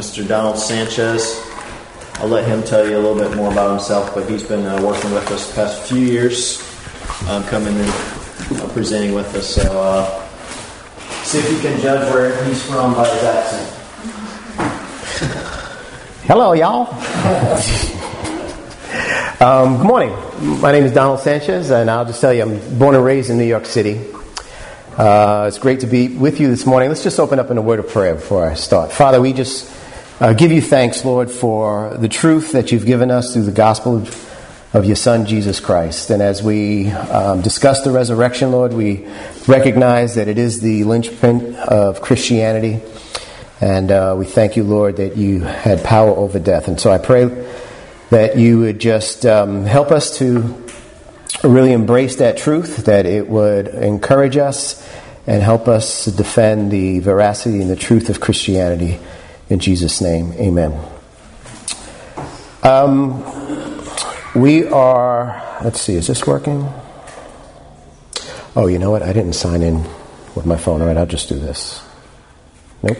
Mr. Donald Sanchez. I'll let him tell you a little bit more about himself, but he's been uh, working with us the past few years, um, coming and uh, presenting with us. So, uh, see if you can judge where he's from by his accent. Hello, y'all. um, good morning. My name is Donald Sanchez, and I'll just tell you, I'm born and raised in New York City. Uh, it's great to be with you this morning. Let's just open up in a word of prayer before I start. Father, we just uh, give you thanks, Lord, for the truth that you've given us through the gospel of, of your Son, Jesus Christ. And as we um, discuss the resurrection, Lord, we recognize that it is the linchpin of Christianity. And uh, we thank you, Lord, that you had power over death. And so I pray that you would just um, help us to really embrace that truth, that it would encourage us and help us defend the veracity and the truth of Christianity. In Jesus' name, amen. Um, we are, let's see, is this working? Oh, you know what? I didn't sign in with my phone. All right, I'll just do this. Nope.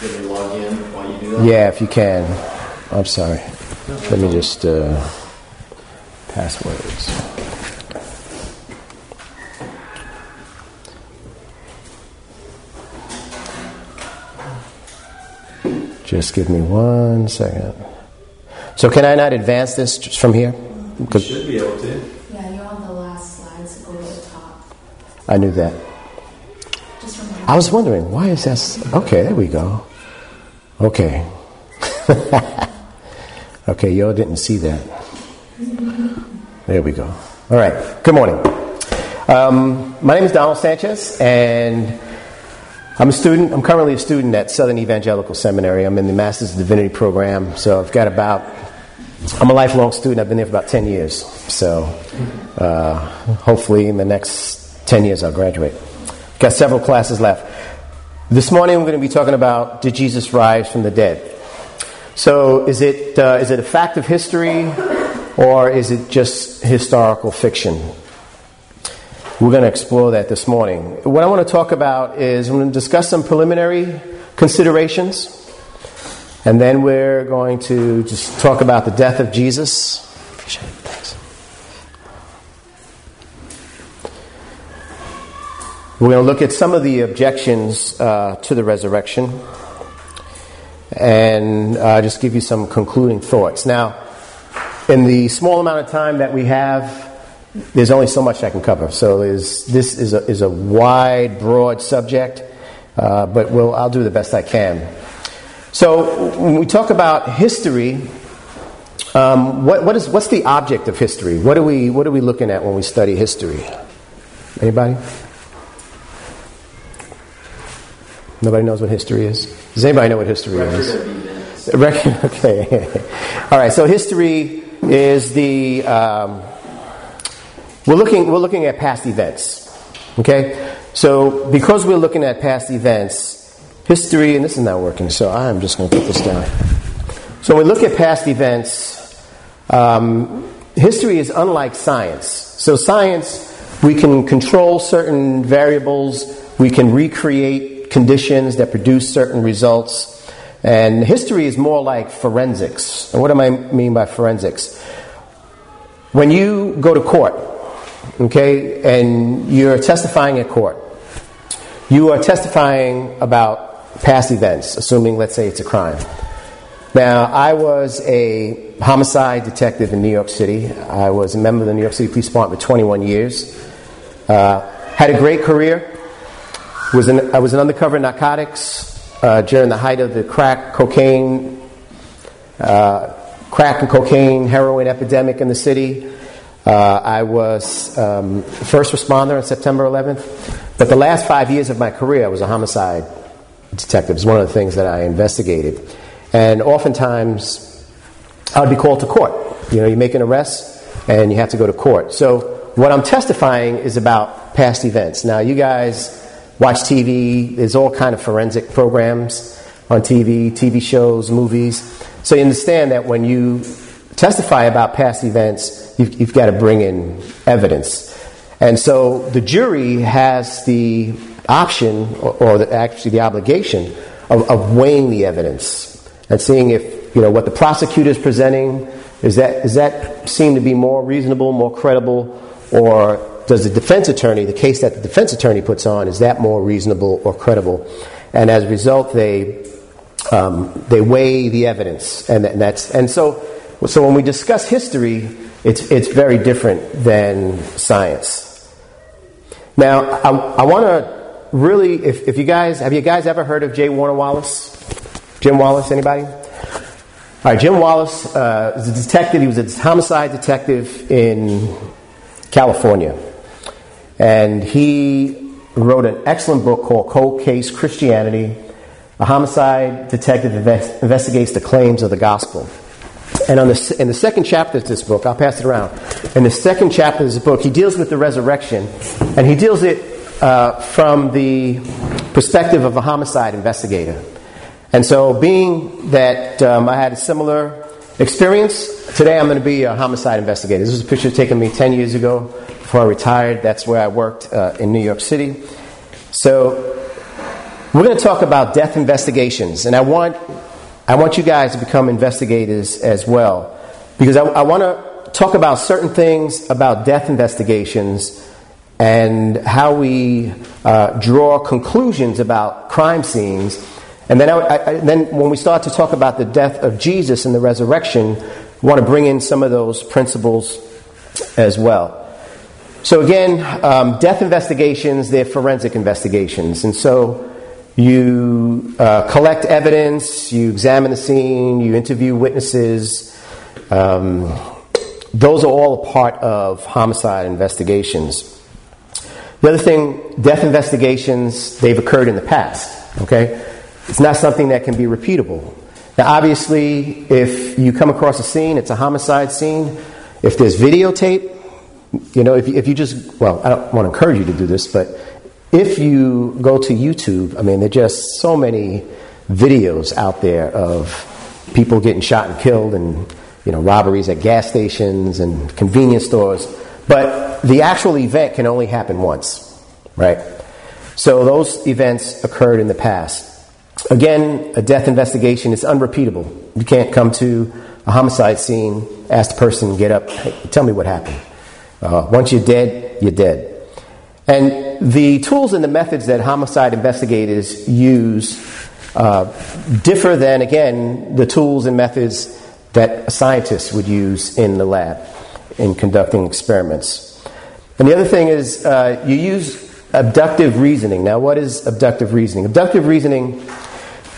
Can you log in while you do that? Yeah, if you can. I'm sorry. Let me just, uh, passwords. Just give me one second. So, can I not advance this just from here? You should be able to. Yeah, you're on the last slide, so go to the top. I knew that. Just remember. I was wondering why is that? Okay, there we go. Okay. okay, y'all didn't see that. There we go. All right. Good morning. Um, my name is Donald Sanchez, and I'm a student. I'm currently a student at Southern Evangelical Seminary. I'm in the Master's of Divinity program, so I've got about. I'm a lifelong student. I've been there for about 10 years. So uh, hopefully, in the next 10 years, I'll graduate. Got several classes left. This morning, we're going to be talking about Did Jesus rise from the dead? So, is it, uh, is it a fact of history or is it just historical fiction? We're going to explore that this morning. What I want to talk about is I'm going to discuss some preliminary considerations, and then we're going to just talk about the death of Jesus. We're going to look at some of the objections uh, to the resurrection and uh, just give you some concluding thoughts. Now, in the small amount of time that we have, there's only so much I can cover. So is, this is a, is a wide, broad subject, uh, but we'll, I'll do the best I can. So when we talk about history, um, what, what is, what's the object of history? What are, we, what are we looking at when we study history? Anybody? Nobody knows what history is? Does anybody know what history is? Record. Record, okay. All right, so history is the. Um, we're, looking, we're looking at past events. Okay? So, because we're looking at past events, history, and this is not working, so I'm just going to put this down. So, when we look at past events, um, history is unlike science. So, science, we can control certain variables, we can recreate conditions that produce certain results. And history is more like forensics. And what do I mean by forensics? When you go to court, okay, and you're testifying at court, you are testifying about past events, assuming, let's say, it's a crime. Now, I was a homicide detective in New York City. I was a member of the New York City Police Department for 21 years. Uh, had a great career. Was an, I was an undercover narcotics uh, during the height of the crack, cocaine, uh, crack and cocaine, heroin epidemic in the city. Uh, I was um, first responder on September 11th. But the last five years of my career, I was a homicide detective. It's one of the things that I investigated. And oftentimes, I would be called to court. You know, you make an arrest and you have to go to court. So, what I'm testifying is about past events. Now, you guys watch TV, there's all kind of forensic programs on TV, TV shows, movies. So, you understand that when you testify about past events, you've, you've got to bring in evidence. And so, the jury has the option, or, or the, actually the obligation, of, of weighing the evidence and seeing if you know what the prosecutor is presenting is that is that seem to be more reasonable, more credible, or does the defense attorney, the case that the defense attorney puts on, is that more reasonable or credible? And as a result, they um, they weigh the evidence, and, and that's and so so when we discuss history, it's it's very different than science. Now, I, I want to really, if, if you guys have you guys ever heard of J. Warner Wallace? Jim Wallace, anybody? All right, Jim Wallace uh, is a detective. He was a homicide detective in California. And he wrote an excellent book called Cold Case Christianity. A homicide detective invest- investigates the claims of the gospel. And on the, in the second chapter of this book, I'll pass it around. In the second chapter of this book, he deals with the resurrection, and he deals it uh, from the perspective of a homicide investigator. And so, being that um, I had a similar experience, today I'm going to be a homicide investigator. This was a picture taken me 10 years ago before I retired. That's where I worked uh, in New York City. So, we're going to talk about death investigations, and I want I want you guys to become investigators as well, because I, I want to talk about certain things about death investigations and how we uh, draw conclusions about crime scenes. And then, I, I, then, when we start to talk about the death of Jesus and the resurrection, we want to bring in some of those principles as well. So, again, um, death investigations, they're forensic investigations. And so, you uh, collect evidence, you examine the scene, you interview witnesses. Um, those are all a part of homicide investigations. The other thing, death investigations, they've occurred in the past, okay? It's not something that can be repeatable. Now, obviously, if you come across a scene, it's a homicide scene. If there's videotape, you know, if if you just, well, I don't want to encourage you to do this, but if you go to YouTube, I mean, there are just so many videos out there of people getting shot and killed and, you know, robberies at gas stations and convenience stores. But the actual event can only happen once, right? So those events occurred in the past. Again, a death investigation is unrepeatable. You can't come to a homicide scene, ask the person, get up, hey, tell me what happened. Uh, once you're dead, you're dead. And the tools and the methods that homicide investigators use uh, differ than, again, the tools and methods that a scientist would use in the lab in conducting experiments. And the other thing is uh, you use abductive reasoning. Now, what is abductive reasoning? Abductive reasoning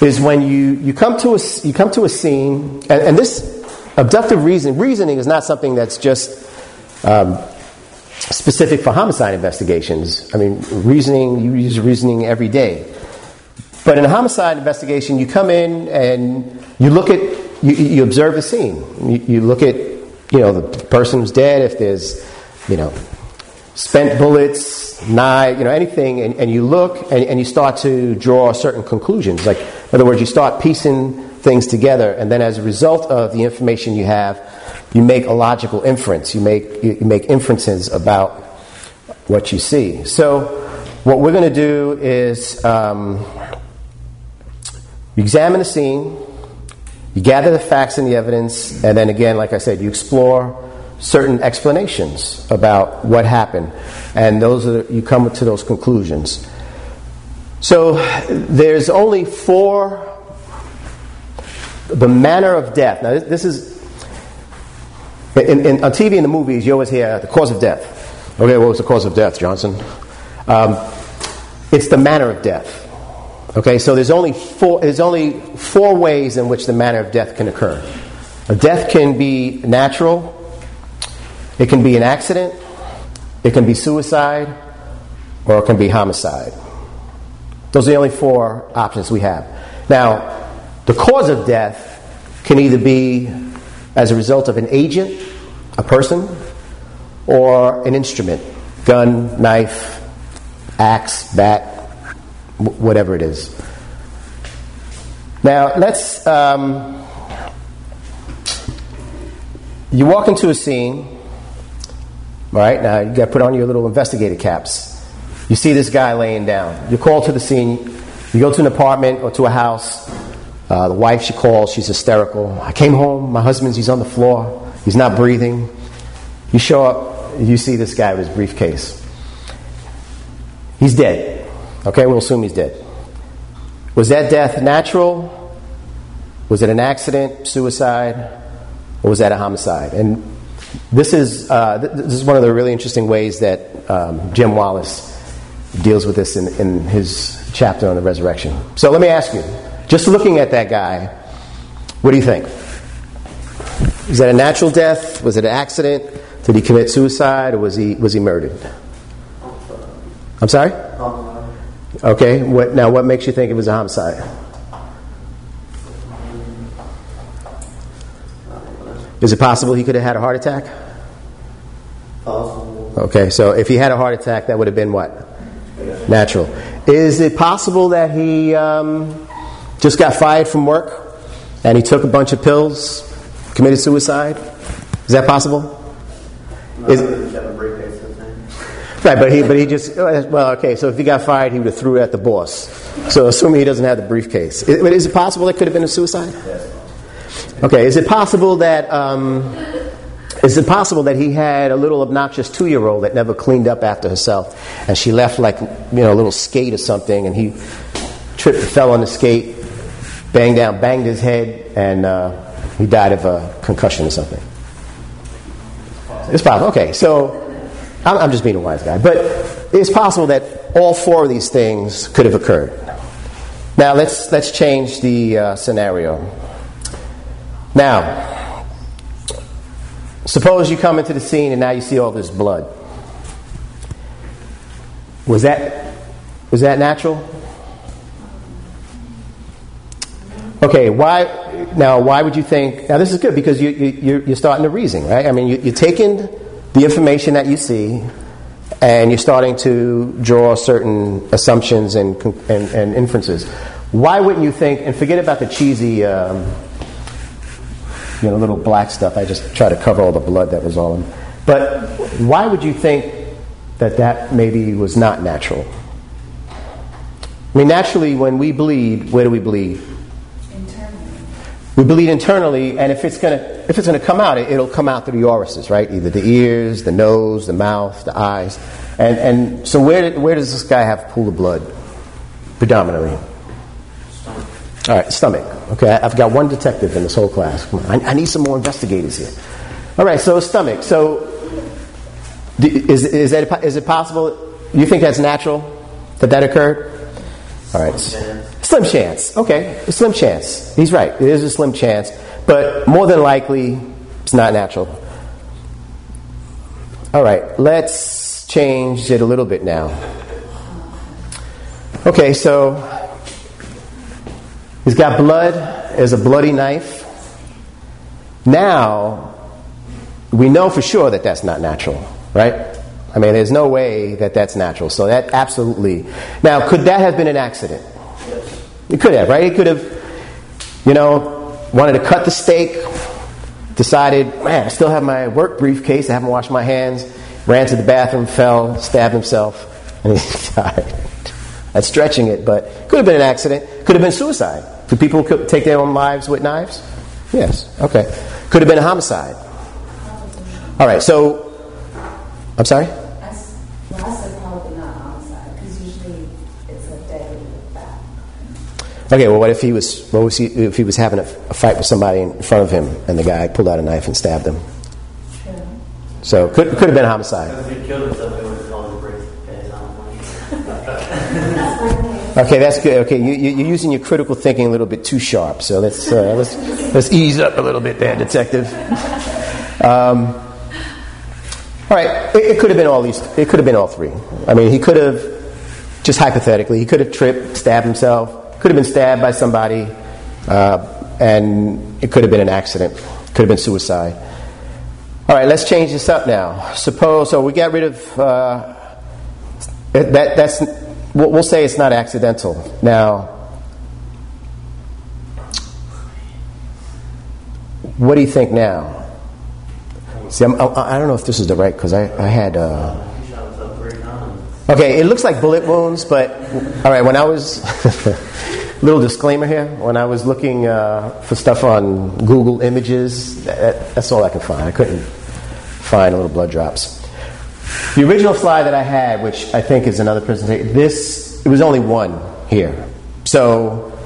is when you, you, come, to a, you come to a scene, and, and this abductive reasoning, reasoning is not something that's just um, specific for homicide investigations. I mean, reasoning, you use reasoning every day. But in a homicide investigation, you come in and you look at, you, you observe the scene. You, you, look at, you know, the person who's dead, if there's, you know, spent bullets, knife, you know, anything, and, and you look and, and you start to draw certain conclusions. Like, in other words, you start piecing things together, and then as a result of the information you have, you make a logical inference. You make, you make inferences about what you see. So, what we're going to do is um, you examine the scene, you gather the facts and the evidence, and then again, like I said, you explore certain explanations about what happened, and those are you come to those conclusions. So, there's only four. The manner of death. Now, this is in, in, on TV and the movies, you always hear the cause of death. Okay, what was the cause of death, Johnson? Um, it's the manner of death. Okay, so there's only four. There's only four ways in which the manner of death can occur. A death can be natural. It can be an accident. It can be suicide, or it can be homicide. Those are the only four options we have. Now, the cause of death can either be as a result of an agent, a person, or an instrument gun, knife, axe, bat, whatever it is. Now, let's. Um, you walk into a scene, all right? Now, you got to put on your little investigator caps. You see this guy laying down. You call to the scene. You go to an apartment or to a house Uh, the wife, she calls, she's hysterical. I came home, my husband's, he's on the floor, he's not breathing. You show up, you see this guy with his briefcase. He's dead. Okay, we'll assume he's dead. Was that death natural? Was it an accident, suicide, or was that a homicide? And this is, uh, th- this is one of the really interesting ways that um, Jim Wallace deals with this in, in his chapter on the resurrection. So let me ask you, just looking at that guy, what do you think? Is that a natural death? Was it an accident? Did he commit suicide or was he, was he murdered? I'm sorry? Okay, what, now what makes you think it was a homicide? Is it possible he could have had a heart attack? Possible. Okay, so if he had a heart attack, that would have been what? Natural. Is it possible that he um, just got fired from work and he took a bunch of pills, committed suicide? Is that possible? Is- Is a briefcase? Right, but he, but he just, well, okay, so if he got fired, he would have threw it at the boss. So assuming he doesn't have the briefcase. Is, is it possible that could have been a suicide? Yes. Okay, is it possible that, um, is it possible that he had a little obnoxious two-year-old that never cleaned up after herself, and she left like, you know, a little skate or something, and he tripped, fell on the skate, banged down, banged his head, and uh, he died of a concussion or something? It's possible. Okay, so I'm, I'm just being a wise guy, but it's possible that all four of these things could have occurred. Now let's let's change the uh, scenario. Now, suppose you come into the scene and now you see all this blood. Was that was that natural? Okay, why now? Why would you think? Now this is good because you, you you're, you're starting to reason, right? I mean, you, you're taking the information that you see, and you're starting to draw certain assumptions and and, and inferences. Why wouldn't you think? And forget about the cheesy, um, you know, little black stuff. I just try to cover all the blood that was on in. But why would you think that that maybe was not natural? I mean, naturally, when we bleed, where do we bleed? We bleed internally, and if it's gonna if it's gonna come out, it, it'll come out through the orifices, right? Either the ears, the nose, the mouth, the eyes, and and so where did- where does this guy have pool of blood predominantly? All right, stomach. Okay, I've got one detective in this whole class. I, I need some more investigators here. All right, so stomach. So is is that is it possible? You think that's natural that that occurred? All right. Slim chance. Okay, a slim chance. He's right. It is a slim chance, but more than likely, it's not natural. All right, let's change it a little bit now. Okay, so he's got blood. There's a bloody knife. Now, we know for sure that that's not natural, right? I mean, there's no way that that's natural. So that absolutely. Now, could that have been an accident? It could have, right? It could have, you know, wanted to cut the steak, decided, man, I still have my work briefcase, I haven't washed my hands, ran to the bathroom, fell, stabbed himself, and he died. That's stretching it, but could have been an accident. Could have been suicide. Do people take their own lives with knives? Yes. Okay. Could have been a homicide. All right. So, I'm sorry. I s- Well, I said probably not homicide, because usually it's a deadly fact. Okay. Well, what if he was? What was he? If he was having a, a fight with somebody in front of him, and the guy pulled out a knife and stabbed him? True. So could could have been homicide. If he killed himself, it was on the briefcase. I don't know. Okay, that's good. Okay, you, you, you're using your critical thinking a little bit too sharp. So let's uh, let's let's ease up a little bit there, detective. Um, all right, it, it could have been all these. It could have been all three. I mean, he could have just hypothetically, he could have tripped, stabbed himself. Could have been stabbed by somebody, uh, and it could have been an accident. Could have been suicide. All right, let's change this up now. Suppose so. We got rid of uh, that. That's we'll, we'll say it's not accidental. Now, what do you think now? See, I'm, I, I don't know if this is the right because I, I had. Uh, okay, it looks like bullet wounds, but all right. When I was little disclaimer here. When I was looking uh, for stuff on Google Images, that, that's all I could find. I couldn't find a little blood drops. The original slide that I had, which I think is another presentation, this it was only one here. So,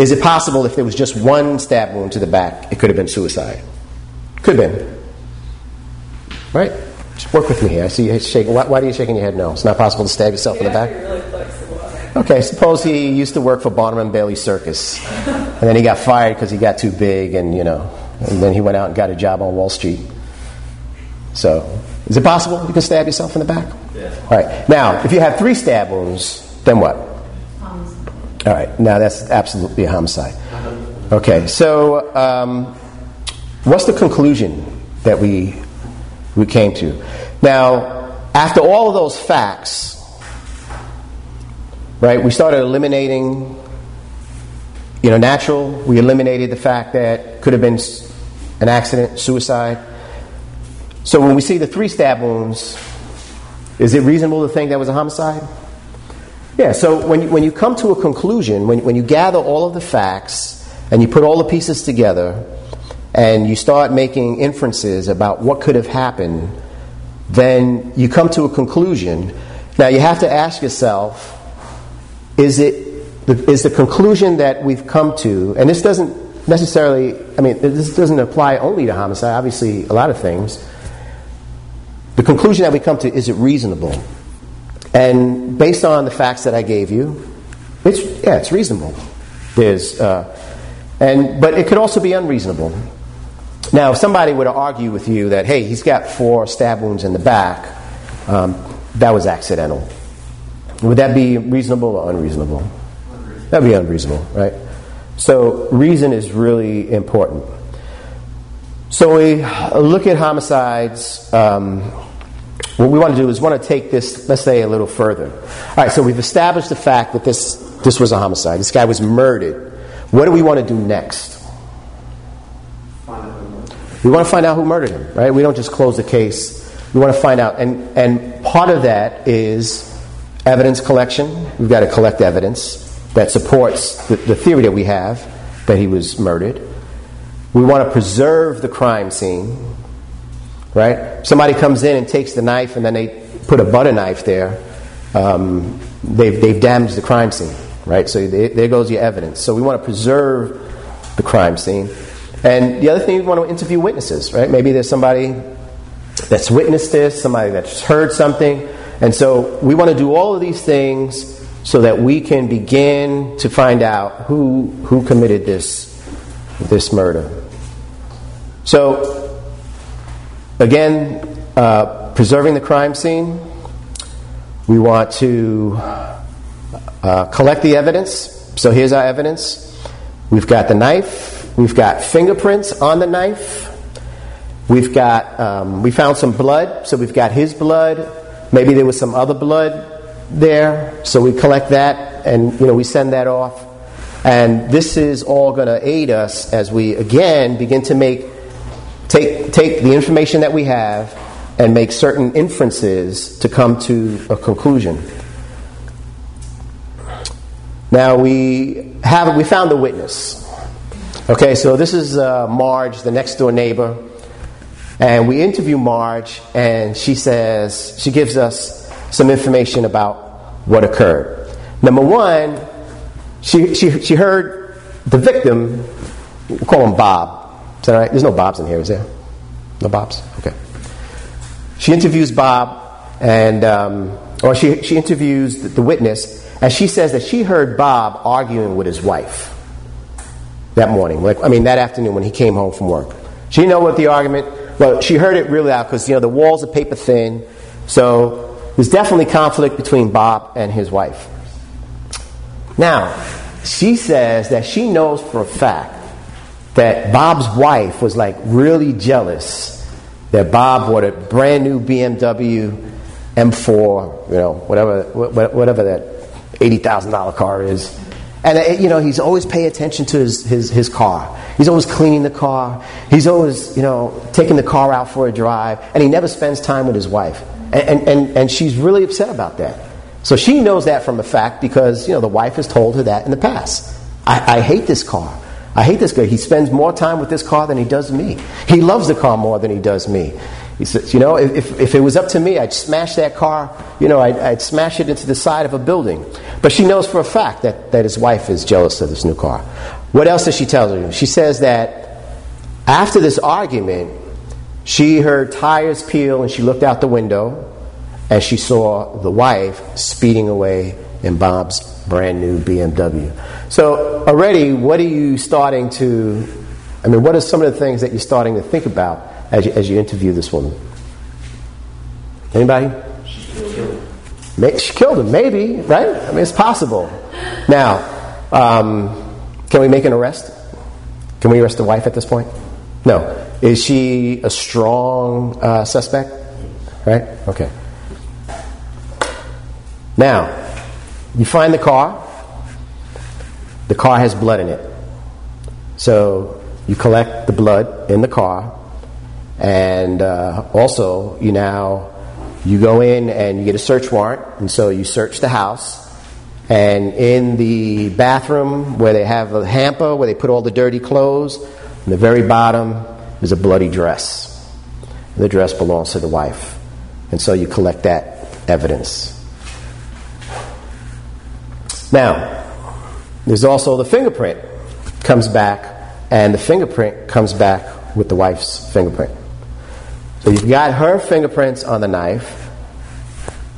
is it possible if there was just one stab wound to the back, it could have been suicide? Could have been. Right? Just work with me here. I see you shaking. Why, why are you shaking your head? No, it's not possible to stab yourself in the back. Really. Okay, suppose he used to work for Barnum and Bailey Circus, and then he got fired because he got too big, and you know, and then he went out and got a job on Wall Street. So, is it possible you can stab yourself in the back? Yeah. All right. Now, if you have three stab wounds, then what? Homicide. All right. Now that's absolutely a homicide. Okay. So, um, what's the conclusion that we we came to? Now, after all of those facts, right? We started eliminating, you know, natural. We eliminated the fact that could have been an accident, suicide. So when we see the three stab wounds, is it reasonable to think that was a homicide? Yeah, so when you, when you come to a conclusion, when, when you gather all of the facts and you put all the pieces together and you start making inferences about what could have happened, then you come to a conclusion. Now you have to ask yourself is it the, the conclusion that we've come to, and this doesn't necessarily, I mean, this doesn't apply only to homicide, obviously, a lot of things. The conclusion that we come to, is it reasonable? And based on the facts that I gave you, it's yeah, it's reasonable. There's uh, and but it could also be unreasonable. Now, if somebody were to argue with you that hey, he's got four stab wounds in the back, um, that was accidental. Would that be reasonable or unreasonable? That'd be unreasonable, right? So reason is really important. So we look at homicides. Um, what we want to do is want to take this, let's say, a little further. All right, so we've established the fact that this this was a homicide. This guy was murdered. What do we want to do next? We want to find out who murdered him, right? We don't just close the case. We want to find out, and and part of that is evidence collection. We've got to collect evidence that supports the, the theory that we have that he was murdered. We want to preserve the crime scene, right? Somebody comes in and takes the knife, and then they put a butter knife there. Um, they've they've damaged the crime scene, right? So they, there goes your evidence. So we want to preserve the crime scene. And the other thing, we want to interview witnesses, right? Maybe there's somebody that's witnessed this, somebody that's heard something. And so we want to do all of these things so that we can begin to find out who, who committed this, this murder. So, again, uh, preserving the crime scene, we want to uh, collect the evidence. So here's our evidence. We've got the knife. We've got fingerprints on the knife. We've got um, we found some blood, so we've got his blood. Maybe there was some other blood there, so we collect that and you know we send that off. And this is all going to aid us as we again begin to make take take the information that we have and make certain inferences to come to a conclusion. Now we have we found the witness. Okay, so this is uh, Marge, the next door neighbor, and we interview Marge, and she says she gives us some information about what occurred. Number one, she she she heard the victim. We'll call him Bob. Is that right? There's no Bobs in here, is there? No Bobs. Okay. She interviews Bob, and um, or she she interviews the, the witness, and she says that she heard Bob arguing with his wife that morning. Like I mean, that afternoon when he came home from work. She didn't know what the argument. Well, she heard it really loud because you know the walls are paper thin, so there's definitely conflict between Bob and his wife. Now, she says that she knows for a fact that Bob's wife was like really jealous that Bob bought a brand new BMW M4, you know, whatever whatever that eighty thousand dollar car is. And uh, you know he's always paying attention to his, his, his car. He's always cleaning the car. He's always you know taking the car out for a drive, and he never spends time with his wife. And and, and, and she's really upset about that. So she knows that from a fact because, you know, the wife has told her that in the past. I, I hate this car. I hate this guy. He spends more time with this car than he does me. He loves the car more than he does me. He says, you know, if, if it was up to me, I'd smash that car, you know, I'd, I'd smash it into the side of a building. But she knows for a fact that, that his wife is jealous of this new car. What else does she tell you? She says that after this argument, she heard tires peel and she looked out the window and she saw the wife speeding away in Bob's brand new BMW. So, already, what are you starting to, I mean, what are some of the things that you're starting to think about as you, as you interview this woman? Anybody? Maybe, she killed him, maybe, right? I mean, it's possible. Now, um, can we make an arrest? Can we arrest the wife at this point? No. Is she a strong uh, suspect? Right? Okay. Now, you find the car. The car has blood in it. So you collect the blood in the car, and uh, also you now you go in and you get a search warrant, and so you search the house. And in the bathroom where they have a hamper where they put all the dirty clothes, in the very bottom is a bloody dress. The dress belongs to the wife. And so you collect that evidence. Now, there's also the fingerprint comes back, and the fingerprint comes back with the wife's fingerprint. So you've got her fingerprints on the knife.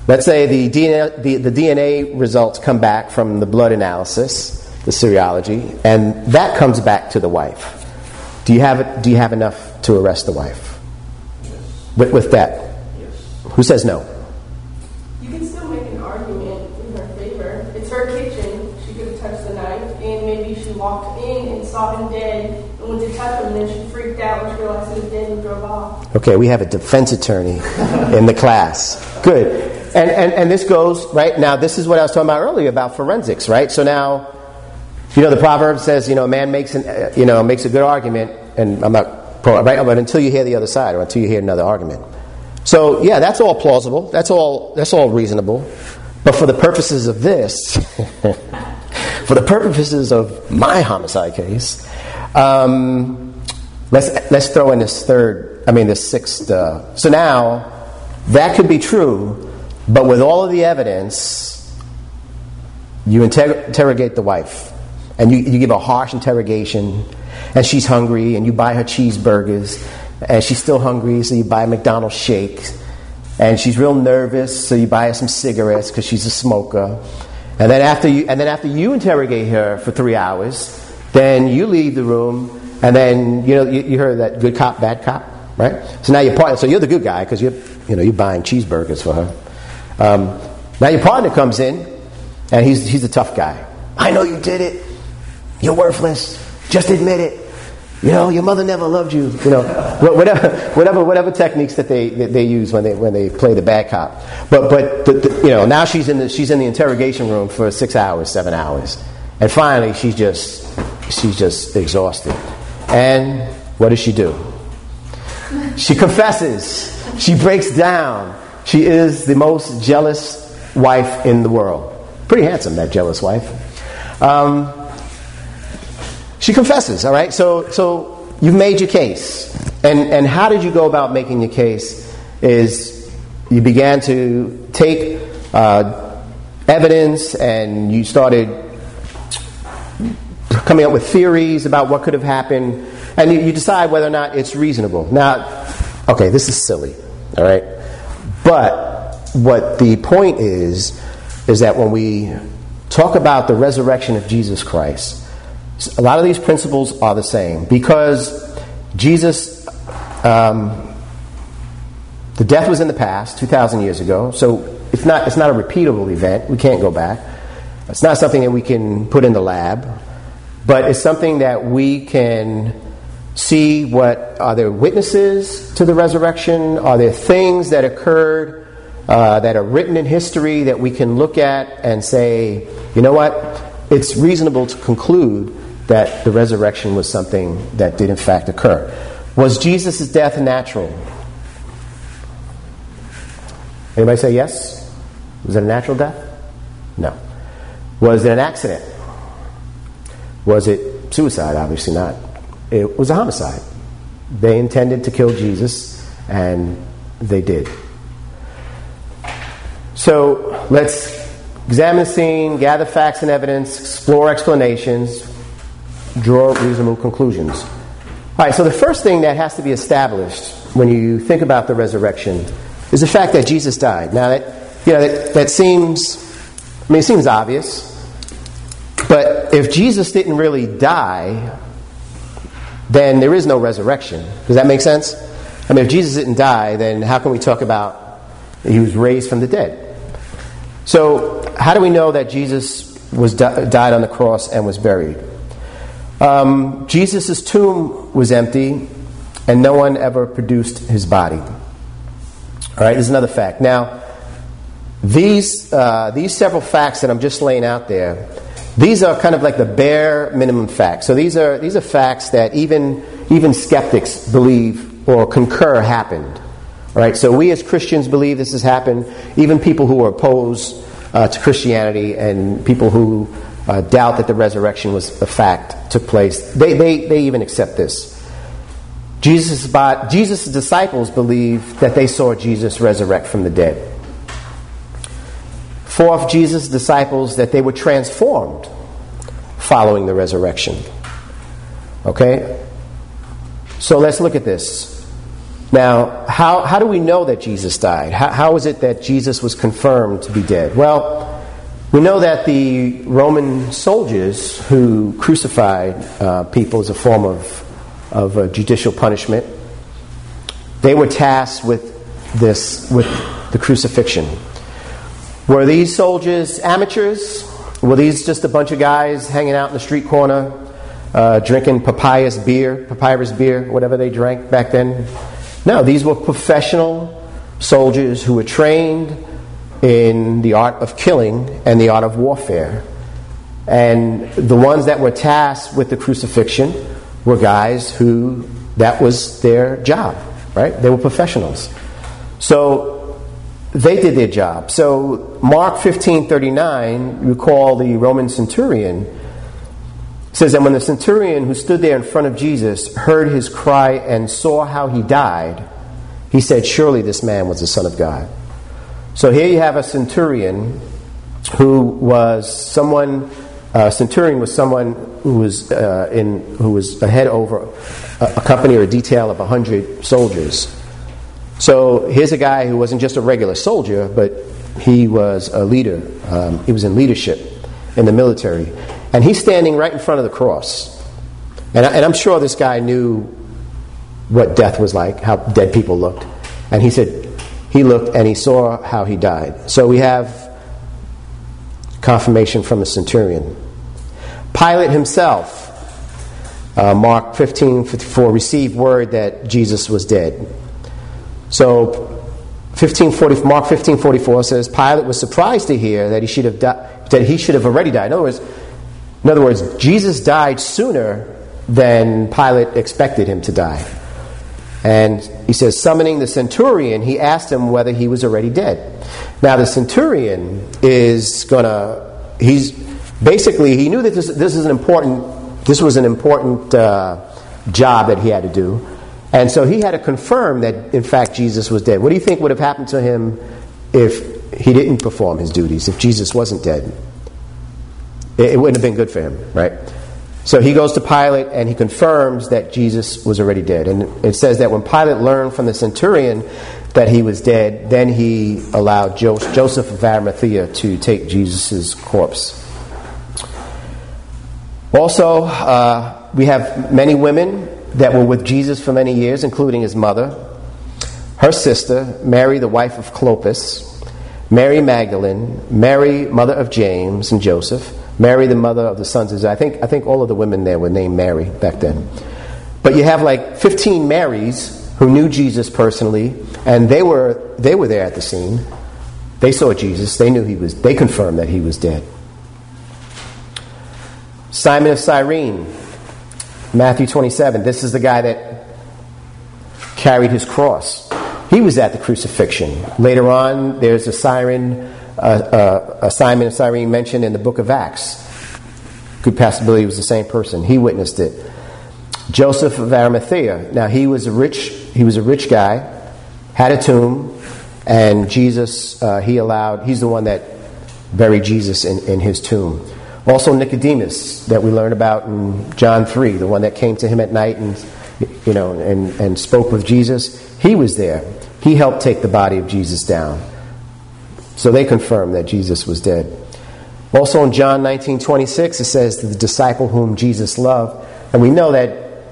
Let's say the DNA, the, the DNA results come back from the blood analysis, the serology, and that comes back to the wife. Do you have, do you have enough to arrest the wife? With, with that? Who says no? You can still make an argument in her favor. It's her kitchen. She could have touched the knife, and maybe she walked in and saw him dead and went to touch him, and then she freaked Okay, we have a defense attorney in the class. Good. And, and, and this goes, right? Now, this is what I was talking about earlier about forensics, right? So now, you know, the proverb says, you know, a man makes, an, uh, you know, makes a good argument, and I'm not, right? But until you hear the other side, or until you hear another argument. So, yeah, that's all plausible. That's all, that's all reasonable. But for the purposes of this, for the purposes of my homicide case, um, let's, let's throw in this third, I mean, this sixth. Uh, so now, that could be true, but with all of the evidence, you inter- interrogate the wife. And you, you give a harsh interrogation, and she's hungry, and you buy her cheeseburgers, and she's still hungry, so you buy a McDonald's shake. And she's real nervous, so you buy her some cigarettes because she's a smoker. And then after you, and then after you interrogate her for three hours, then you leave the room, and then you know you, you heard that good cop, bad cop, right? So now your partner, so you're the good guy because you're you know you're buying cheeseburgers for her. Um, now your partner comes in, and he's he's the tough guy. I know you did it. You're worthless. Just admit it. You know, your mother never loved you. You know, whatever, whatever, whatever techniques that they that they use when they when they play the bad cop. But but the, the, you know now she's in the she's in the interrogation room for six hours, seven hours, and finally she's just she's just exhausted. And what does she do? She confesses. She breaks down. She is the most jealous wife in the world. Pretty handsome, that jealous wife. Um, she confesses, all right? So, so you've made your case. And, and how did you go about making your case? Is you began to take uh, evidence and you started coming up with theories about what could have happened, and you, you decide whether or not it's reasonable. Now, okay, this is silly, all right? But what the point is, is that when we talk about the resurrection of Jesus Christ, a lot of these principles are the same because Jesus, um, the death was in the past, 2,000 years ago, so it's not, it's not a repeatable event. We can't go back. It's not something that we can put in the lab, but it's something that we can see what are there witnesses to the resurrection? Are there things that occurred uh, that are written in history that we can look at and say, you know what? It's reasonable to conclude that the resurrection was something that did in fact occur. Was Jesus' death natural? Anybody say yes? Was it a natural death? No. Was it an accident? Was it suicide? Obviously not. It was a homicide. They intended to kill Jesus, and they did. So let's examine the scene, gather facts and evidence, explore explanations, draw reasonable conclusions. All right, so the first thing that has to be established when you think about the resurrection is the fact that Jesus died. Now, that, you know, that, that seems, I mean, it seems obvious, but if Jesus didn't really die, then there is no resurrection. Does that make sense? I mean, if Jesus didn't die, then how can we talk about he was raised from the dead? So, how do we know that Jesus was di- died on the cross and was buried? Um, Jesus' tomb was empty, and no one ever produced his body. All right, there's another fact. Now, these uh, these several facts that I'm just laying out there, these are kind of like the bare minimum facts. So these are these are facts that even even skeptics believe or concur happened. All right, so we as Christians believe this has happened. Even people who are opposed uh, to Christianity and people who uh, doubt that the resurrection was a fact took place, they, they, they even accept this. Jesus' Jesus' disciples believe that they saw Jesus resurrect from the dead. Fourth, Jesus' disciples that they were transformed following the resurrection. Okay? So let's look at this. Now, how, how do we know that Jesus died? How, how is it that Jesus was confirmed to be dead? Well, we know that the Roman soldiers who crucified uh, people as a form of, of judicial punishment, they were tasked with this, with the crucifixion. Were these soldiers amateurs? Were these just a bunch of guys hanging out in the street corner, uh, drinking papyrus beer, papyrus beer, whatever they drank back then? No, these were professional soldiers who were trained in the art of killing and the art of warfare. And the ones that were tasked with the crucifixion were guys who that was their job, right? They were professionals. So they did their job. So Mark 15:39, recall the Roman centurion says that when the centurion who stood there in front of Jesus heard his cry and saw how he died, he said, Surely this man was the Son of God. So here you have a centurion who was someone, uh, centurion was someone who was, uh, in, who was a head over a, a company or a detail of 100 soldiers. So here's a guy who wasn't just a regular soldier, but he was a leader. Um, he was in leadership in the military. And he's standing right in front of the cross. And, I, and I'm sure this guy knew what death was like, how dead people looked. And he said, he looked and he saw how he died. So we have confirmation from the centurion. Pilate himself, uh, Mark 15 54, received word that Jesus was dead. So 1540, Mark 1544 says, Pilate was surprised to hear that he should have, di- that he should have already died. In other words, in other words, Jesus died sooner than Pilate expected him to die. And he says, summoning the centurion, he asked him whether he was already dead. Now, the centurion is going to, he's basically, he knew that this, this is an important, this was an important uh, job that he had to do. And so he had to confirm that, in fact, Jesus was dead. What do you think would have happened to him if he didn't perform his duties, if Jesus wasn't dead? It, it wouldn't have been good for him, right? So he goes to Pilate and he confirms that Jesus was already dead. And it says that when Pilate learned from the centurion that he was dead, then he allowed Joseph of Arimathea to take Jesus' corpse. Also, uh, we have many women that were with Jesus for many years, including his mother, her sister, Mary, the wife of Clopas, Mary Magdalene, Mary, mother of James and Joseph, Mary, the mother of the sons of Zebedee. I think, I think all of the women there were named Mary back then. But you have like 15 Marys who knew Jesus personally, and they were, they were there at the scene. They saw Jesus. They knew he was, they confirmed that he was dead. Simon of Cyrene, Matthew 27. This is the guy that carried his cross. He was at the crucifixion. Later on, there's a siren uh, uh, uh, Simon and Cyrene mentioned in the book of Acts. Good possibility was the same person. He witnessed it. Joseph of Arimathea. Now he was a rich he was a rich guy, had a tomb, and Jesus uh, he allowed he's the one that buried Jesus in, in his tomb. Also Nicodemus that we learn about in John three, the one that came to him at night and you know and, and spoke with Jesus. He was there. He helped take the body of Jesus down. So they confirmed that Jesus was dead. Also in John 19 26, it says, the disciple whom Jesus loved. And we know that,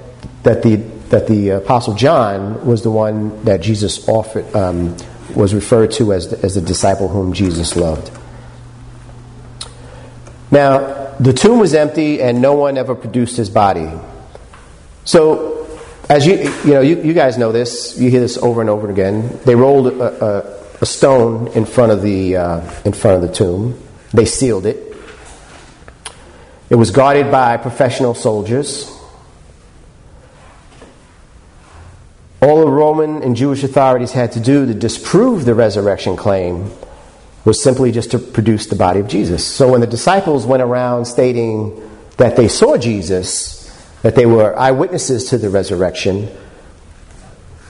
that, the, that the Apostle John was the one that Jesus offered, um, was referred to as the, as the disciple whom Jesus loved. Now, the tomb was empty and no one ever produced his body. So, as you, you know, you, you guys know this, you hear this over and over again. They rolled a, a, a stone in front of the, uh, in front of the tomb. They sealed it. It was guarded by professional soldiers. All the Roman and Jewish authorities had to do to disprove the resurrection claim was simply just to produce the body of Jesus. So when the disciples went around stating that they saw Jesus, that they were eyewitnesses to the resurrection,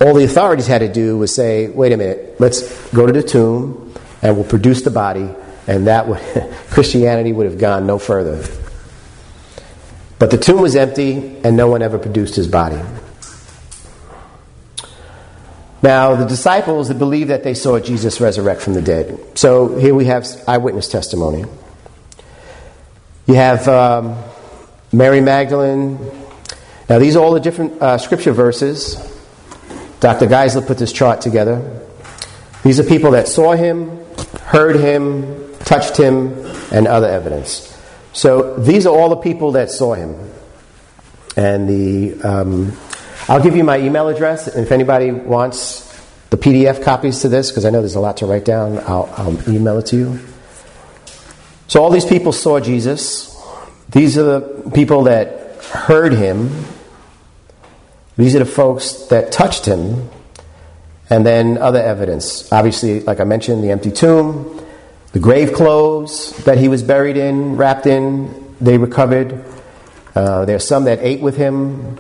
all the authorities had to do was say, wait a minute, let's go to the tomb and we'll produce the body, and that would, Christianity would have gone no further. But the tomb was empty and no one ever produced his body. Now, the disciples that believed that they saw Jesus resurrect from the dead. So here we have eyewitness testimony. You have um, Mary Magdalene. Now, these are all the different uh, scripture verses. Dr. Geisler put this chart together. These are people that saw him, heard him, touched him, and other evidence. So these are all the people that saw him. And the um, I'll give you my email address, and if anybody wants the PDF copies to this, because I know there's a lot to write down, I'll, I'll email it to you. So all these people saw Jesus. These are the people that heard him. These are the folks that touched him. And then other evidence. Obviously, like I mentioned, the empty tomb, the grave clothes that he was buried in, wrapped in, they recovered. Uh, there are some that ate with him.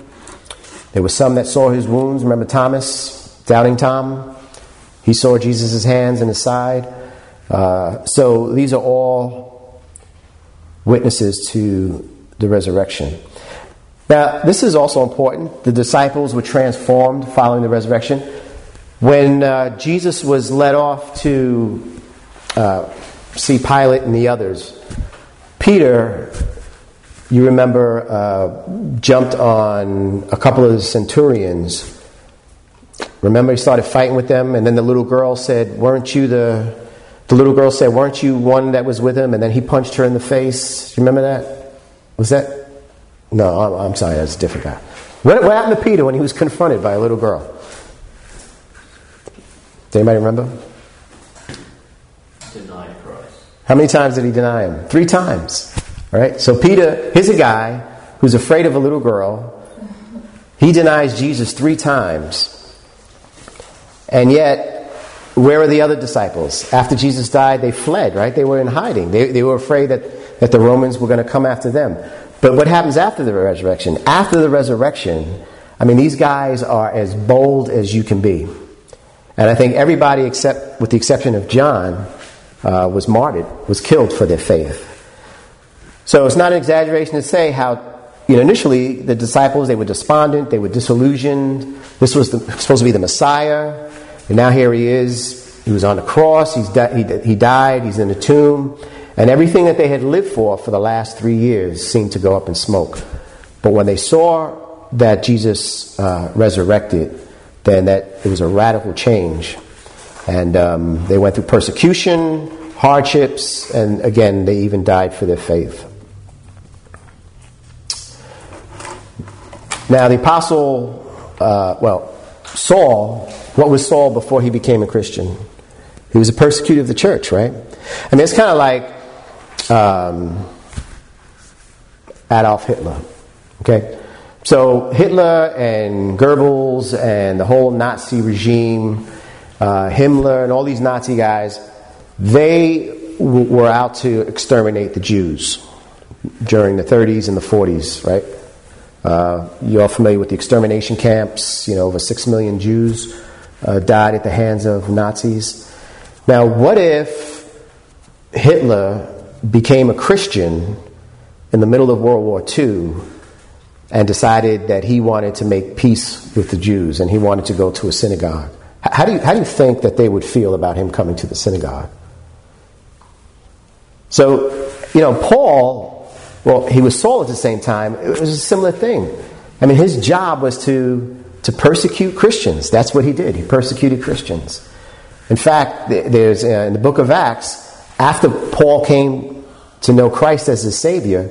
There were some that saw his wounds. Remember Thomas, doubting Tom? He saw Jesus' hands and his side. Uh, so these are all witnesses to the resurrection. Now, this is also important. The disciples were transformed following the resurrection. When uh, Jesus was led off to uh, see Pilate and the others, Peter you remember, uh, jumped on a couple of the centurions. Remember, he started fighting with them, and then the little girl said, Weren't you the. The little girl said, Weren't you one that was with him? And then he punched her in the face. You remember that? Was that? No, I'm, I'm sorry, that's a different guy. What, what happened to Peter when he was confronted by a little girl? Does anybody remember? Deny Christ. How many times did he deny him? Three times. Right? So Peter, here's a guy who's afraid of a little girl. He denies Jesus three times. And yet, where are the other disciples? After Jesus died, they fled, right? They were in hiding. They, they were afraid that, that the Romans were going to come after them. But what happens after the resurrection? After the resurrection, I mean, these guys are as bold as you can be. And I think everybody, except with the exception of John, uh, was martyred, was killed for their faith. So it's not an exaggeration to say how, you know, initially the disciples, they were despondent, they were disillusioned. This was the, supposed to be the Messiah. And now here he is. He was on the cross, he's di- he, he died, he's in the tomb. And everything that they had lived for for the last three years seemed to go up in smoke. But when they saw that Jesus uh, resurrected, then that it was a radical change. And um, they went through persecution, hardships, and again, they even died for their faith. Now, the apostle, uh, well, Saul, what was Saul before he became a Christian? He was a persecutor of the church, right? I mean, it's kind of like um, Adolf Hitler, okay? So, Hitler and Goebbels and the whole Nazi regime, uh, Himmler and all these Nazi guys, they w- were out to exterminate the Jews during the 30s and the 40s, right? Uh, you're all familiar with the extermination camps. You know, over six million Jews uh, died at the hands of Nazis. Now, what if Hitler became a Christian in the middle of World War II and decided that he wanted to make peace with the Jews and he wanted to go to a synagogue? How do you, how do you think that they would feel about him coming to the synagogue? So, you know, Paul, well, he was Saul at the same time. It was a similar thing. I mean, his job was to, to persecute Christians. That's what he did. He persecuted Christians. In fact, there's uh, in the book of Acts, after Paul came to know Christ as his Savior,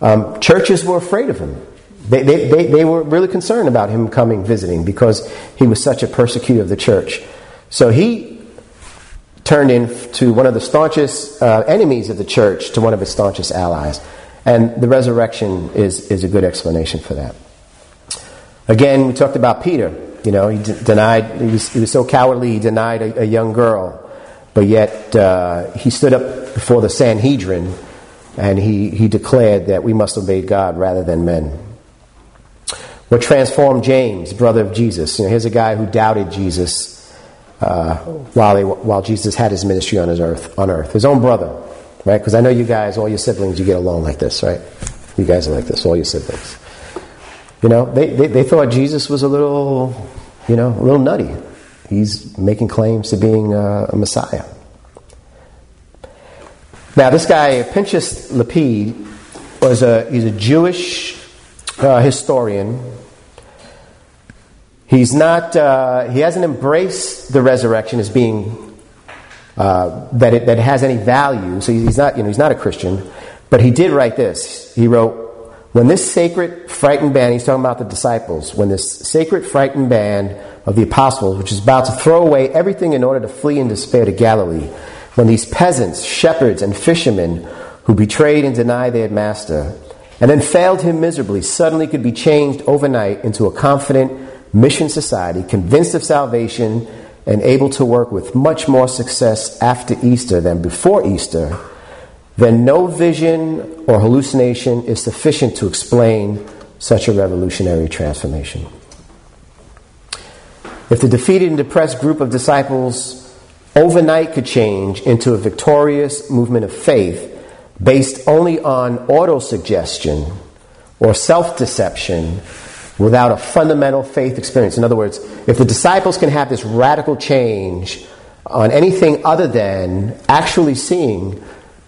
um, churches were afraid of him. They, they, they, they, were really concerned about him coming visiting because he was such a persecutor of the church. So he turned into one of the staunchest uh, enemies of the church to one of its staunchest allies. And the resurrection is, is a good explanation for that. Again, we talked about Peter. You know, he d- denied, he was, he was so cowardly, he denied a, a young girl. But yet, uh, he stood up before the Sanhedrin and he, he declared that we must obey God rather than men. What transformed James, brother of Jesus? You know, here's a guy who doubted Jesus uh, while, while Jesus had his ministry on, his earth, on earth. His own brother, right? Because I know you guys, all your siblings, you get along like this, right? You guys are like this, all your siblings. You know, they, they, they thought Jesus was a little, you know, a little nutty. He's making claims to being a, a Messiah. Now, this guy, Pinchas Lapid, was a, he's a Jewish uh, historian. He's not, uh, he hasn't embraced the resurrection as being, uh, that, it, that it has any value. So he's not, you know, he's not a Christian. But he did write this. He wrote, when this sacred, frightened band, he's talking about the disciples, when this sacred, frightened band of the apostles, which is about to throw away everything in order to flee in despair to Galilee, when these peasants, shepherds, and fishermen who betrayed and denied their master, and then failed him miserably, suddenly could be changed overnight into a confident mission society, convinced of salvation, and able to work with much more success after Easter than before Easter, then no vision or hallucination is sufficient to explain such a revolutionary transformation. If the defeated and depressed group of disciples overnight could change into a victorious movement of faith based only on autosuggestion or self deception without a fundamental faith experience. In other words, if the disciples can have this radical change on anything other than actually seeing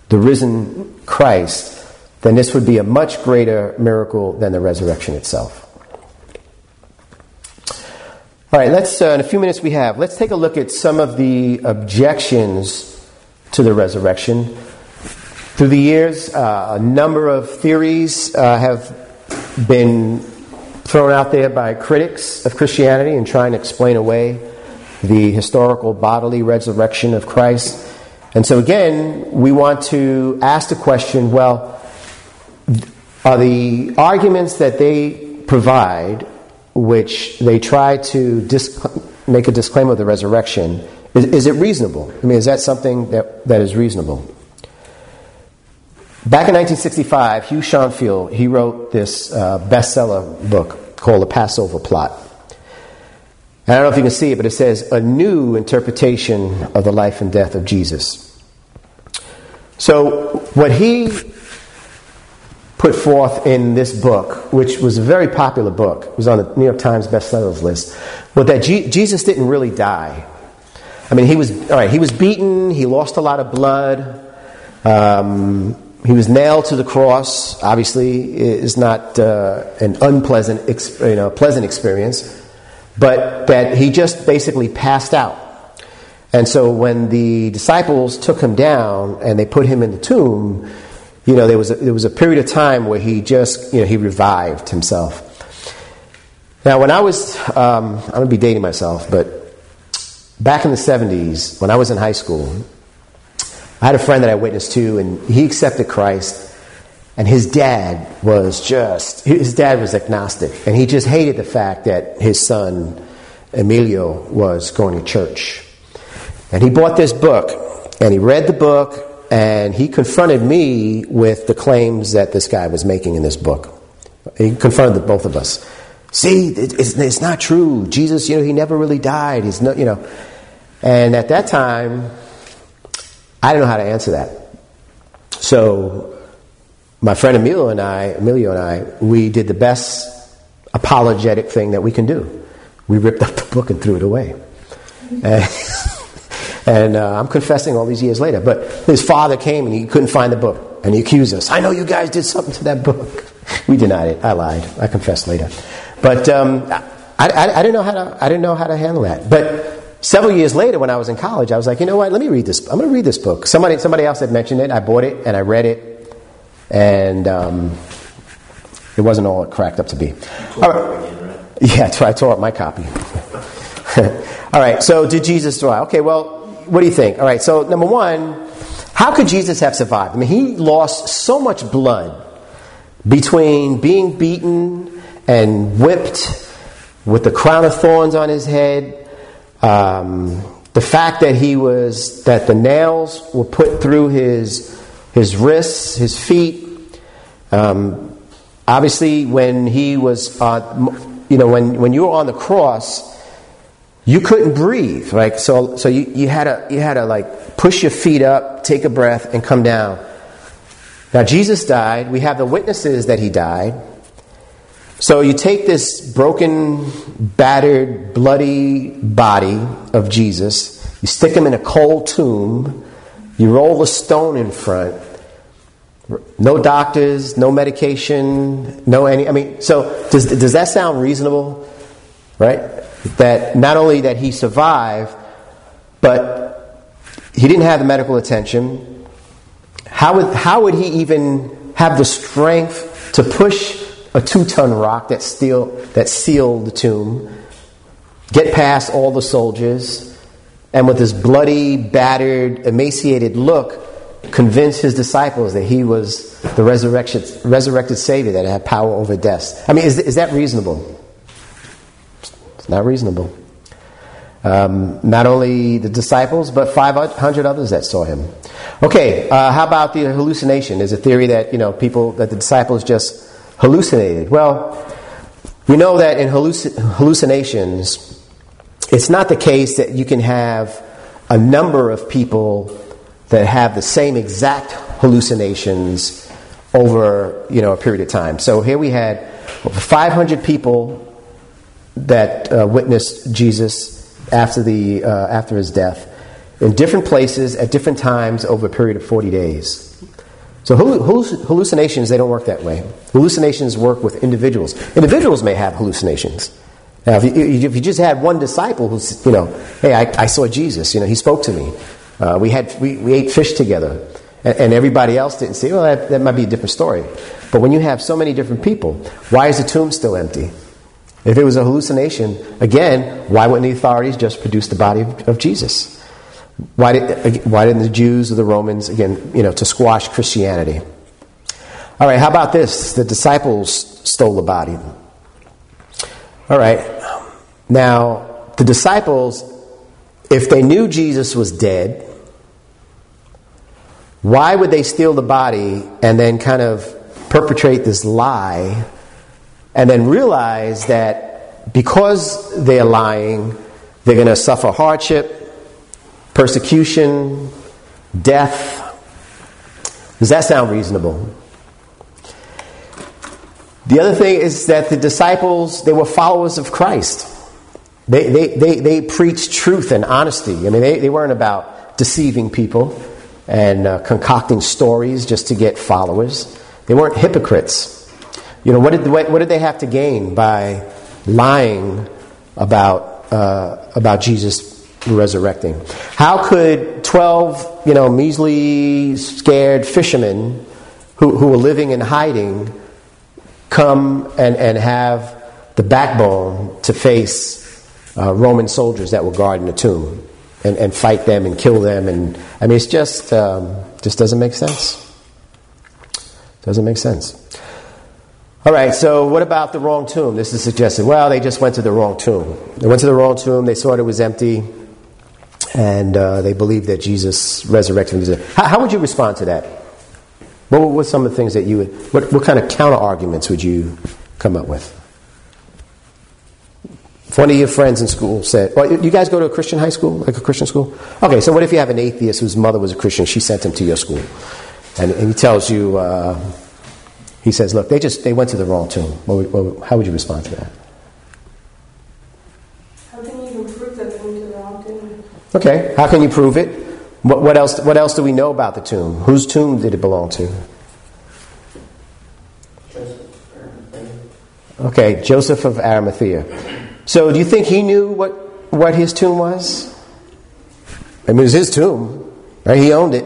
the risen Christ, then this would be a much greater miracle than the resurrection itself. All right, let's, uh, in a few minutes we have, let's take a look at some of the objections to the resurrection. Through the years, uh, a number of theories uh, have been thrown out there by critics of Christianity and trying to explain away the historical bodily resurrection of Christ. And so, again, we want to ask the question well, are the arguments that they provide, which they try to make a disclaimer of the resurrection, is, is, it reasonable? I mean, is that something that, that is reasonable? Back in 1965, Hugh Schonfield, he wrote this uh, bestseller book called The Passover Plot. And I don't know if you can see it, but it says, A New Interpretation of the Life and Death of Jesus. So, what he put forth in this book, which was a very popular book, it was on the New York Times bestsellers list, was that G- Jesus didn't really die. I mean, he was, all right, he was beaten, he lost a lot of blood, um, he was nailed to the cross, obviously, is not uh, an unpleasant, you know, pleasant experience but that he just basically passed out. And so when the disciples took him down and they put him in the tomb, you know, there was a, there was a period of time where he just, you know, he revived himself. Now, when I was, um, I'm to be dating myself, but back in the 70s, when I was in high school, I had a friend that I witnessed to, and he accepted Christ. And his dad was just, his dad was agnostic. And he just hated the fact that his son, Emilio, was going to church. And he bought this book, and he read the book, and he confronted me with the claims that this guy was making in this book. He confronted both of us. See, it's, it's not true. Jesus, you know, he never really died. He's not, you know. And at that time, I didn't know how to answer that. So, my friend Emilio and I, Emilio and I, we did the best apologetic thing that we can do. We ripped up the book and threw it away. And, and uh, I'm confessing all these years later. But his father came and he couldn't find the book. And he accused us. I know you guys did something to that book. We denied it. I lied. I confessed later. But um, I, I, I, didn't know how to, I didn't know how to handle that. But several years later, when I was in college, I was like, you know what? Let me read this. I'm going to read this book. Somebody, somebody else had mentioned it. I bought it and I read it. And um, it wasn't all it cracked up to be. All right. Yeah, I tore up my copy. all right, so did Jesus die? Okay, well, what do you think? All right, so number one, how could Jesus have survived? I mean, he lost so much blood between being beaten and whipped with the crown of thorns on his head, um, the fact that he was that the nails were put through his his wrists, his feet. Um, obviously, when he was, uh, you know, when when you were on the cross, you couldn't breathe, right? So, so you, you had to you had to like push your feet up, take a breath, and come down. Now Jesus died. We have the witnesses that he died. So you take this broken, battered, bloody body of Jesus, you stick him in a cold tomb, you roll a stone in front. No doctors, no medication, no any. I mean, so does, does that sound reasonable? Right? that not only that he survived, but he didn't have the medical attention. How would, how would he even have the strength to push a two ton rock that, steel, that sealed the tomb, get past all the soldiers, and with his bloody, battered, emaciated look, convince his disciples that he was the resurrection, resurrected Savior that had power over death? I mean, is, is that reasonable? It's not reasonable. Um, not only the disciples, but 500 others that saw him. Okay, uh, how about the hallucination? There's a theory that, you know, people, that the disciples just hallucinated. Well, we know that in halluc- hallucinations, it's not the case that you can have a number of people that have the same exact hallucinations over, you know, a period of time. So here we had over 500 people that uh, witnessed Jesus after, the, uh, after his death in different places at different times over a period of 40 days. So hallucinations, they don't work that way. Hallucinations work with individuals. Individuals may have hallucinations. Now, if you, if you just had one disciple who's, you know, hey, I, I saw Jesus, you know, he spoke to me. Uh, we, had, we, we ate fish together. And, and everybody else didn't see, well, that, that might be a different story. But when you have so many different people, why is the tomb still empty? If it was a hallucination, again, why wouldn't the authorities just produce the body of, of Jesus? Why, did, why didn't the Jews or the Romans, again, you know, to squash Christianity? All right, how about this? The disciples stole the body. All right, now, the disciples, if they knew Jesus was dead, why would they steal the body and then kind of perpetrate this lie and then realize that because they're lying, they're going to suffer hardship, persecution, death. Does that sound reasonable? The other thing is that the disciples, they were followers of Christ. They, they, they, they preached truth and honesty. I mean, they, they weren't about deceiving people and uh, concocting stories just to get followers. They weren't hypocrites. You know, what did, what, what did they have to gain by lying about, uh, about Jesus resurrecting? How could 12, you know, measly, scared fishermen who, who were living in hiding come and, and have the backbone to face uh, Roman soldiers that were guarding the tomb and, and fight them and kill them? And I mean, it's just, um, just doesn't make sense. Doesn't make sense. All right, so what about the wrong tomb? This is suggested. Well, they just went to the wrong tomb. They went to the wrong tomb, they saw it was empty, and uh, they believe that Jesus resurrected from the dead. How, how would you respond to that? What were some of the things that you would, what, what kind of counter arguments would you come up with? If one of your friends in school said, well, you guys go to a Christian high school, like a Christian school? Okay, so what if you have an atheist whose mother was a Christian, she sent him to your school, and, and he tells you, uh, he says, look, they just, they went to the wrong tomb. What, what, how would you respond to that? How can you even prove that they went to the wrong tomb? Okay, how can you prove it? What, what, else, what else do we know about the tomb? Whose tomb did it belong to? Okay, Joseph of Arimathea. So do you think he knew what, what his tomb was? I mean, it was his tomb, right? He owned it,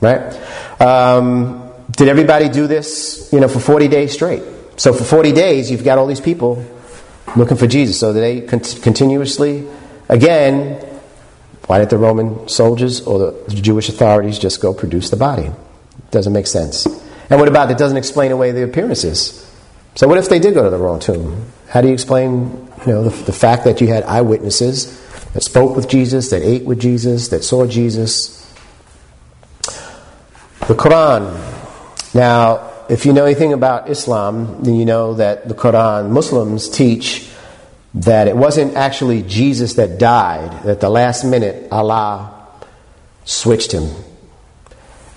right? Um, did everybody do this, you know, for 40 days straight? So for 40 days, you've got all these people looking for Jesus. So they con- continuously, again, why did the Roman soldiers or the Jewish authorities just go produce the body? Doesn't make sense. And what about it doesn't explain away the appearances? So what if they did go to the wrong tomb? How do you explain, you know, the, the fact that you had eyewitnesses that spoke with Jesus, that ate with Jesus, that saw Jesus? The Quran. Now, if you know anything about Islam, then you know that the Quran, Muslims teach that it wasn't actually Jesus that died, that the last minute Allah switched him.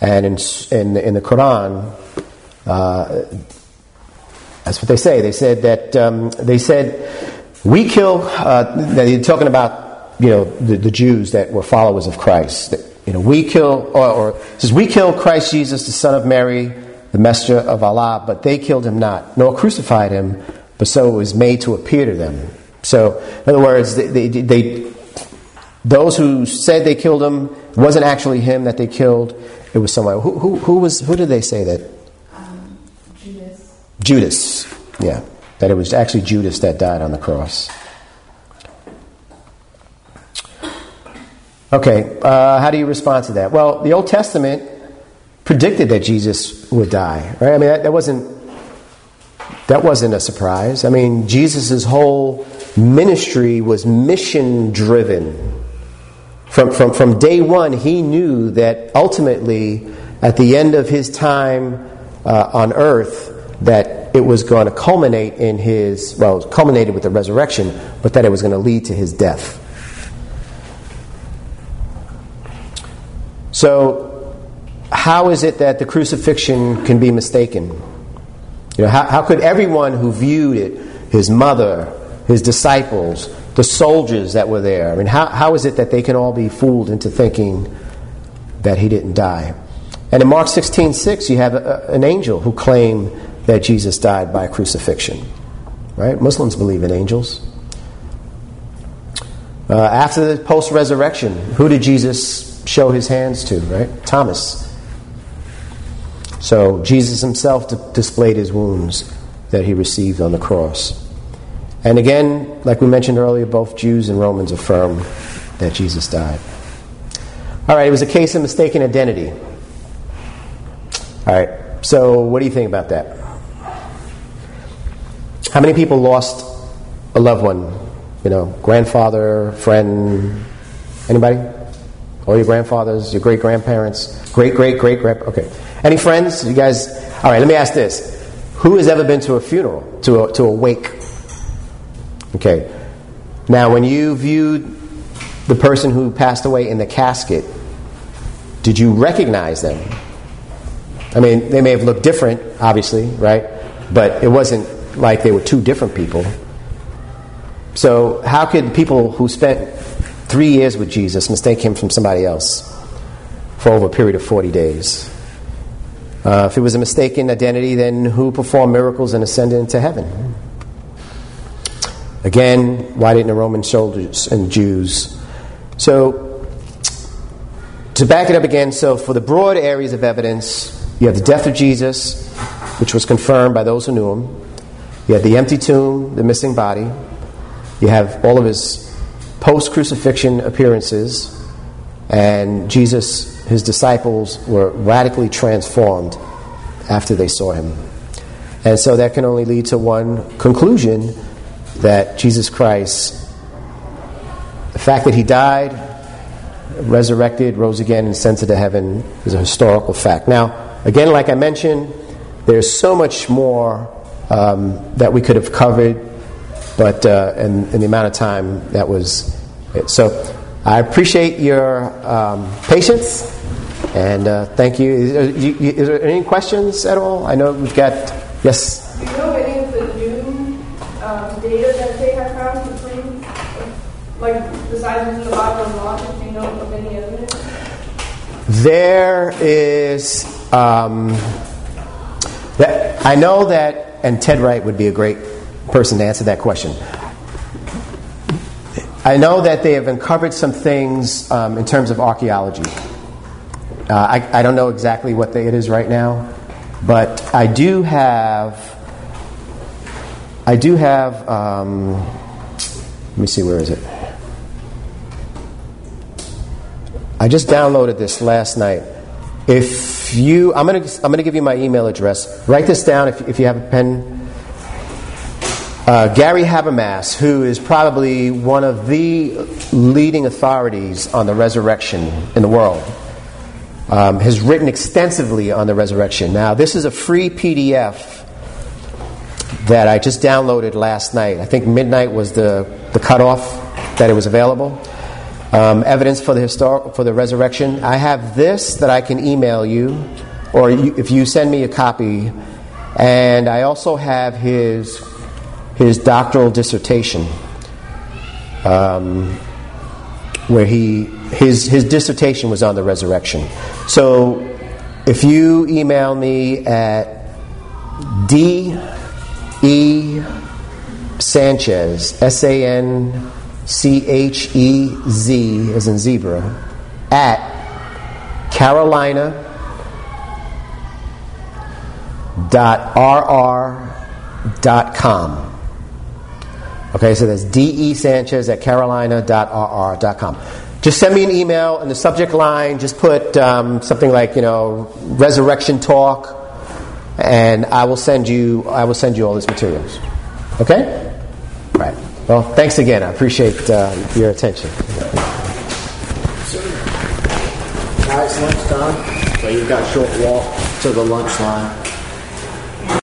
And in, in, in the Quran, uh, that's what they say. They said that um, they said we kill. Uh, they're talking about you know the, the, Jews that were followers of Christ. That, you know we kill, or, or says we kill Christ Jesus, the Son of Mary, the messenger of Allah, but they killed him not, nor crucified him, but so it was made to appear to them. So, in other words, they, they, they those who said they killed him wasn't actually him that they killed. It was someone. Who, who, who was? Who did they say that? Um, Judas. Judas. Yeah, that it was actually Judas that died on the cross. Okay, uh, how do you respond to that? Well, the Old Testament predicted that Jesus would die, right? I mean, that, that wasn't that wasn't a surprise. I mean, Jesus' whole ministry was mission driven. From, from, from day one, he knew that ultimately, at the end of his time uh, on earth, that it was going to culminate in his, well, it culminated with the resurrection, but that it was going to lead to his death. So, how is it that the crucifixion can be mistaken? You know, how, how could everyone who viewed it, his mother, his disciples, the soldiers that were there, I mean, how, how is it that they can all be fooled into thinking that he didn't die? And in Mark 16 6, you have a, an angel who claimed that Jesus died by crucifixion. Right? Muslims believe in angels. Uh, after the post resurrection, who did Jesus show his hands to? Right? Thomas. So Jesus himself d- displayed his wounds that he received on the cross. And again, like we mentioned earlier, both Jews and Romans affirm that Jesus died. All right, it was a case of mistaken identity. All right, so what do you think about that? How many people lost a loved one? You know, grandfather, friend, anybody? All your grandfathers, your great grandparents, great great great grand. Okay, any friends? You guys? All right, let me ask this: Who has ever been to a funeral, to a, to a wake? Okay. Now, when you viewed the person who passed away in the casket, did you recognize them? I mean, they may have looked different, obviously, right? But it wasn't like they were two different people. So, how could people who spent three years with Jesus mistake him from somebody else for over a period of 40 days? Uh, if it was a mistaken identity, then who performed miracles and ascended into heaven? Again, why didn't the Roman soldiers and Jews? So, to back it up again, so for the broad areas of evidence, you have the death of Jesus, which was confirmed by those who knew him. You have the empty tomb, the missing body. You have all of his post crucifixion appearances. And Jesus, his disciples, were radically transformed after they saw him. And so that can only lead to one conclusion that Jesus Christ, the fact that he died, resurrected, rose again, and ascended to heaven is a historical fact. Now, again, like I mentioned, there's so much more um, that we could have covered, but uh, the amount of time that was it. So I appreciate your um, patience and uh, thank you. Is, is, there any questions at all? I know we've got, yes? Do you know any of the new um, data that they have found between, like, the you know of any evidence? There is, um, that, I know that, and Ted Wright would be a great person to answer that question. I know that they have uncovered some things um, in terms of archaeology. Uh, I, I, don't know exactly what it is right now, but I do have. I do have. Um, let me see, where is it? I just downloaded this last night. If you, I'm gonna, I'm gonna give you my email address. Write this down if, if you have a pen. Uh, Gary Habermas, who is probably one of the leading authorities on the resurrection in the world um, has written extensively on the resurrection. Now, this is a free PDF that I just downloaded last night. I think midnight was the, the cutoff that it was available. Um, evidence for the histor- for the resurrection. I have this that I can email you, or you, if you send me a copy, and I also have his his doctoral dissertation, um, where he his, his dissertation was on the resurrection. So if you email me at D E Sanchez, S A N C H E Z, as in zebra, at Carolina dot rr dot com. Okay, so that's D E Sanchez at Carolina dot rr dot com just send me an email in the subject line. Just put um, something like you know resurrection talk, and I will send you I will send you all these materials. Okay. Well, thanks again. I appreciate uh, your attention. Now it's lunchtime, so you've got a short walk to the lunch line.